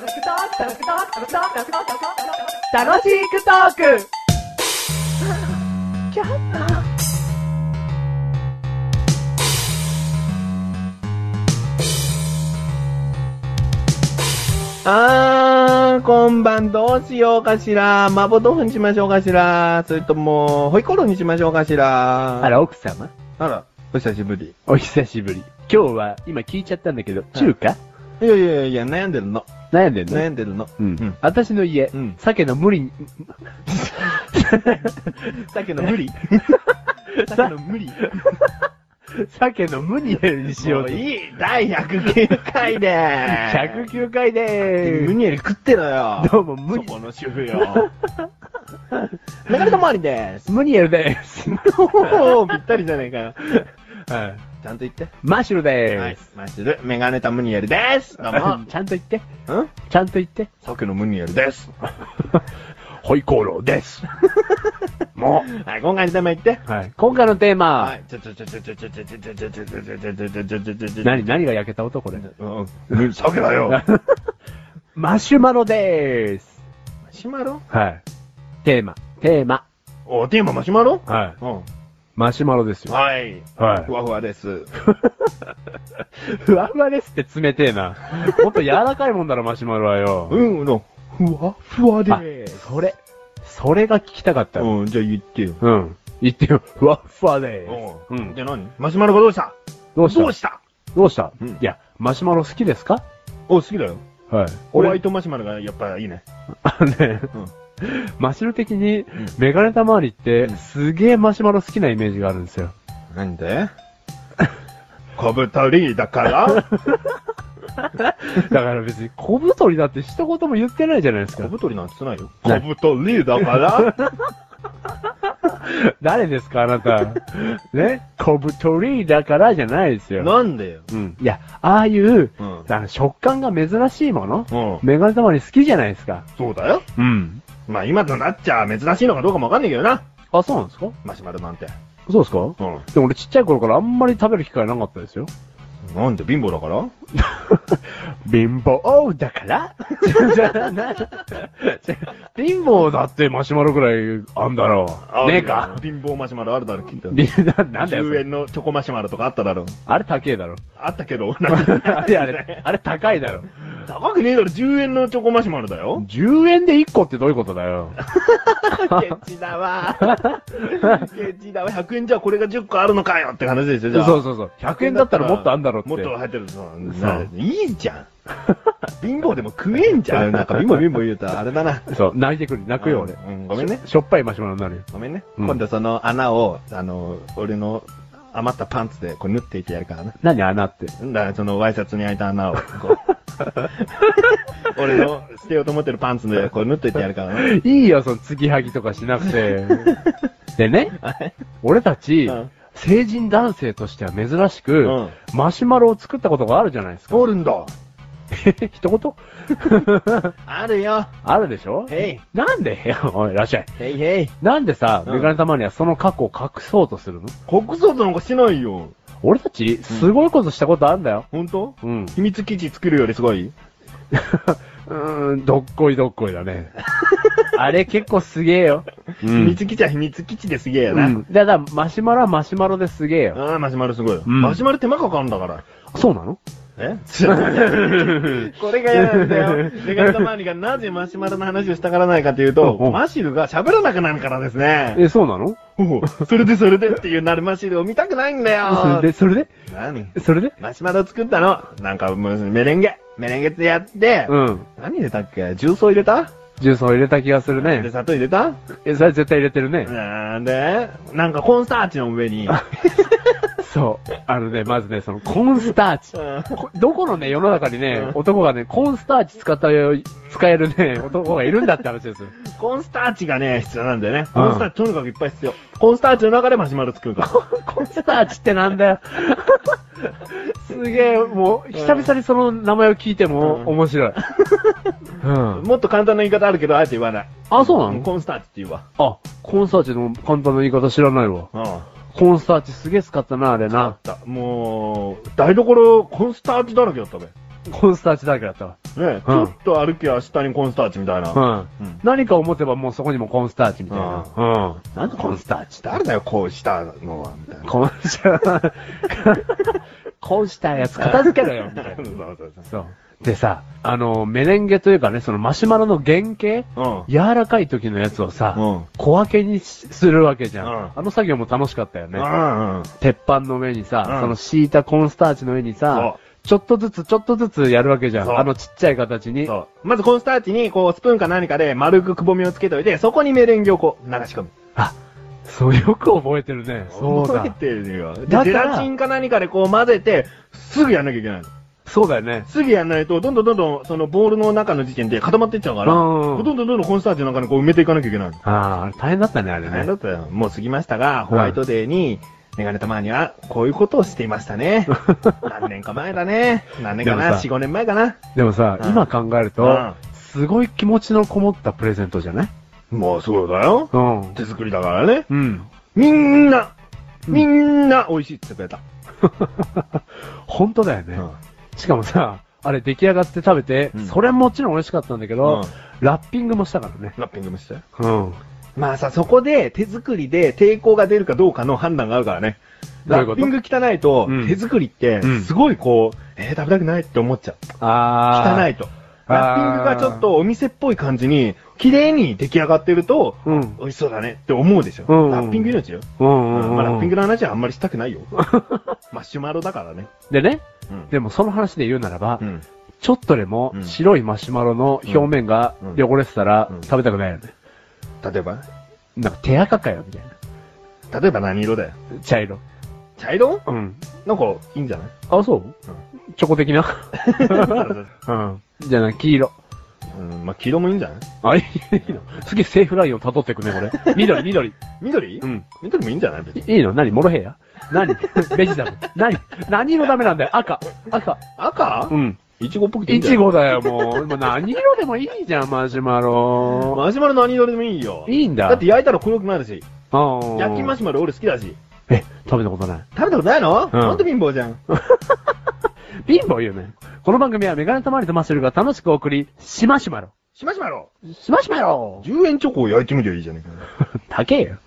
楽しくトークあー、今晩どうしようかしら。麻婆豆腐にしましょうかしら。それとも、ホイコーローにしましょうかしら。あら、奥様？あら、お久しぶり。お久しぶり。今日は、今聞いちゃったんだけど、中華？いやいやいや、悩んでるの。悩んでんの？悩んでるの。うん。うん。私の家、うん。鮭の無理。に、鮭の無理？鮭の無理？鮭のムニエルにしようと。いい。第109回で。109回でームニエル食ってろよ。どうもムニそこの主婦よ。メガネとまわりです。す。ムニエルです。おー、ぴったりじゃねえかよ。はい。ちゃんと言って。マッシュルではいーす。。マッシュル、メガネタムニエルです。どうも。ちゃんと言って。うん？ちゃんと言って。鮭のムニエルです。ホイコーローです。もはい、今回のテーマ言って。う。はい。今回のテーマ、はい。ちょちょちょちょちょちょちょちょちょちょちょちょちょちょちょちょちょちょちょ何、何が焼けた音これ。うん。鮭だよ。マシュマロでーす。マシュマロはい。テーマ、テーマ。お、テーママシュマロ？はい。うん。マシュマロですよ。はい。はいふ。わふわです。ふわふわですって冷てえな。もっと柔らかいもんだろ、マシュマロはよ。うん、の。ふわふわであーす。それ、それが聞きたかった。うん、じゃあ言ってよ。うん。言ってよ。ふわふわでーす。う。うんんじ。ゃあ何？マシュマロがどうした？どうした？どうした？どうした？うんいや、マシュマロ好きですか？お、好きだよ。はい。ホワイトマシュマロがやっぱいいね。あのね、うん。マシュル的にん、メガネたまわりってうん、すげえマシュマロ好きなイメージがあるんですよ。なんで？小太りだから？だから別に、小太りだって一言も言ってないじゃないですか。小太りなんて言ってないよ。な小太りだから？誰ですか、あなた。ね？小太りだからじゃないですよ。なんでよ。うん。いや、ああいう、うん。あの食感が珍しいものうん。メガネたまわり好きじゃないですか。そうだよ。うん。まあ今となっちゃ珍しいのかどうかもわかんないけどな。あ、そうなんですか？マシュマロなんて。そうですか？うん。でも俺ちっちゃい頃からあんまり食べる機会なかったですよ。なんで貧乏だから？貧乏だから？貧乏だってマシュマロぐらいあんだろう。ねえか？貧乏マシュマロあるだろ、きっと。貧 ななんだよそ10れ。円のチョコマシュマロとかあっただろ。あれ高えだろ。あったけど、あれあれ、あれ高いだろ。高くねえだろ、10円のチョコマシュマロだよ。10円で1個ってどういうことだよ。ケチだわ。ケチだわ。100円じゃこれが10個あるのかよって話ですよ、じゃあ。そうそうそう。100円だったらもっとあんだろって。もっと入ってるそういいじゃん。貧乏でも食えんじゃん。なんか貧乏貧乏言うとあれだな。そう、泣いてくる。泣くよ俺。うんごめんね。しょっぱいマシュマロになるよ。ごめんね。うん今度その穴を、あの、俺の余ったパンツでこう縫っていってやるからな。何穴って？だからそのワイシャツに開いた穴を、こう。俺の捨てようと思ってるパンツで こう縫っていってやるからな。いいよ、その継ぎはぎとかしなくて。でね、俺たち、うん成人男性としては珍しく、うんマシュマロを作ったことがあるじゃないですか。おるんだ。一言？あるよ。あるでしょ？へい。なんで？おい、いらっしゃい。へいへい。なんでさ、うんメガネたまにはその過去を隠そうとするの？国葬となんかしないよ。俺たち、すごいことしたことあんだよ。ほんとうん。秘密基地作るよりすごい？うーん、どっこいどっこいだね。あれ結構すげえよ。う秘密基地は秘密基地ですげえよな。うん。だから、マシュマロはマシュマロですげえよ。ああ、マシュマロすごいよ。うんマシュマロ手間かかるんだから。そうなの？え これが嫌なんだよ。メガネたまわりがなぜマシュマロの話をしたがらないかというと、うんうんマシルが喋らなくなるからですね。え、そうなの？それでそれでっていうなるマシルを見たくないんだよ。そ れで、それで？何？それで？マシュマロ作ったの？なんかメレンゲ。メレンゲってやって、うん。何入れたっけ？重曹入れた？重曹入れた気がするで、ね。砂糖入れた？え、それ絶対入れてるね。なんで、なんかコーンスターチの上に、そう。あのね、まずね、その、コーンスターチ。うんこどこのね、世の中にね、うん男がね、コーンスターチ使ったよ、使えるね、男がいるんだって話ですよ。コーンスターチがね、必要なんだよね。コーンスターチとにかくいっぱい必要。コーンスターチの中でマシュマロ作るから。コーンスターチってなんだよ。すげえ、もう、久々にその名前を聞いてもうん面白い。うん。もっと簡単な言い方あるけど、あえて言わない。あ、そうなの？コーンスターチって言うわ。あ、コーンスターチの簡単な言い方知らないわ。うん。コーンスターチすげえ使ったな、あれな。あった。もう、台所、コーンスターチだらけだったべ。コーンスターチだらけだったわ。ね、ちょっと歩きは下にコーンスターチみたいな。うん。うん何かを持てばもうそこにもコーンスターチみたいな。うん。なんでコーンスターチ誰だよ、こうしたのは、みたいな。コーンスター、コーンしたやつ片付けろよ、みたいな。そ うそうそうそう。でさ、あの、メレンゲというかね、そのマシュマロの原型うん。柔らかい時のやつをさ、うん小分けにしするわけじゃん。うんあの作業も楽しかったよね。うんうん。鉄板の上にさ、うんその敷いたコーンスターチの上にさ、ちょっとずつちょっとずつやるわけじゃん。あのちっちゃい形に。まずコーンスターチに、こう、スプーンか何かで丸くくぼみをつけといて、そこにメレンゲをこう、流し込む。あ、そうよく覚えてるね。そうだ覚え。てるよ。ゼラチンか何かでこう混ぜて、すぐやんなきゃいけないの。そうだよね。すぐやんないと、どんどんどんどん、そのボールの中の時点で固まっていっちゃうから、うんどんどんどんどんコーンスターチの中にこう埋めていかなきゃいけないの。ああ、大変だったね、あれね大変だ。ったよ。もう過ぎましたが、ホワイトデーに、メガネたまには、こういうことをしていましたね。何年か前だね。何年かなでもさ ?4、5年前かなでもさ、うん今考えると、うんすごい気持ちのこもったプレゼントじゃないもうそうだよ。うん。手作りだからね。うん。みんな、うんみんな美味しいって言ってくれた。本当だよね。うんしかもさ、あれ出来上がって食べて、うんそれはもちろん美味しかったんだけど、うんラッピングもしたからね。ラッピングもしたよ。うん。まあさ、そこで手作りで抵抗が出るかどうかの判断があるからね。どういうこと？ラッピング汚いと、うん手作りってうん、すごいこう、えー、食べたくないって思っちゃう。あい。汚いと。ラッピングがちょっとお店っぽい感じに、綺麗に出来上がってると、うん。美味しそうだねって思うでしょ。うんラッピング命よ。うんうんうん。まあ、ラッピングの話はあんまりしたくないよ。マシュマロだからね。でね、うんでもその話で言うならば、うん。ちょっとでもうん白いマシュマロの表面がうん汚れてたらうん食べたくないよね。例えば？なんか手垢かよ、みたいな。例えば何色だよ？茶色。茶色？うん。なんか、いいんじゃない？あ、そう、チョコ的な？うん。じゃあな、黄色。うん、まあ、黄色もいいんじゃない？あ、いいのすげえセーフラインを辿ってくね、これ。緑、緑。緑？うん。緑もいいんじゃない？別に。いいいの？何？モロヘイヤ？何？ベジタブル？何？何色ダメなんだよ？赤。赤。赤？うん。いちごっぽくていいいんじゃない？ちごだよ、もう。もう何色でもいいじゃん、マシュマロ。マシュマロ何色でもいいよ。いいんだ。だって焼いたら黒くなるし。あー焼きマシュマロ俺好きだし。え、食べたことない。食べたことないの？うんほんと貧乏じゃん。貧乏言うね。この番組はメガネたまりとマッシュルが楽しくお送り、しましまろ。しましまろしましまろ10円チョコを焼いてみりゃいいじゃねえかよ。高えよ。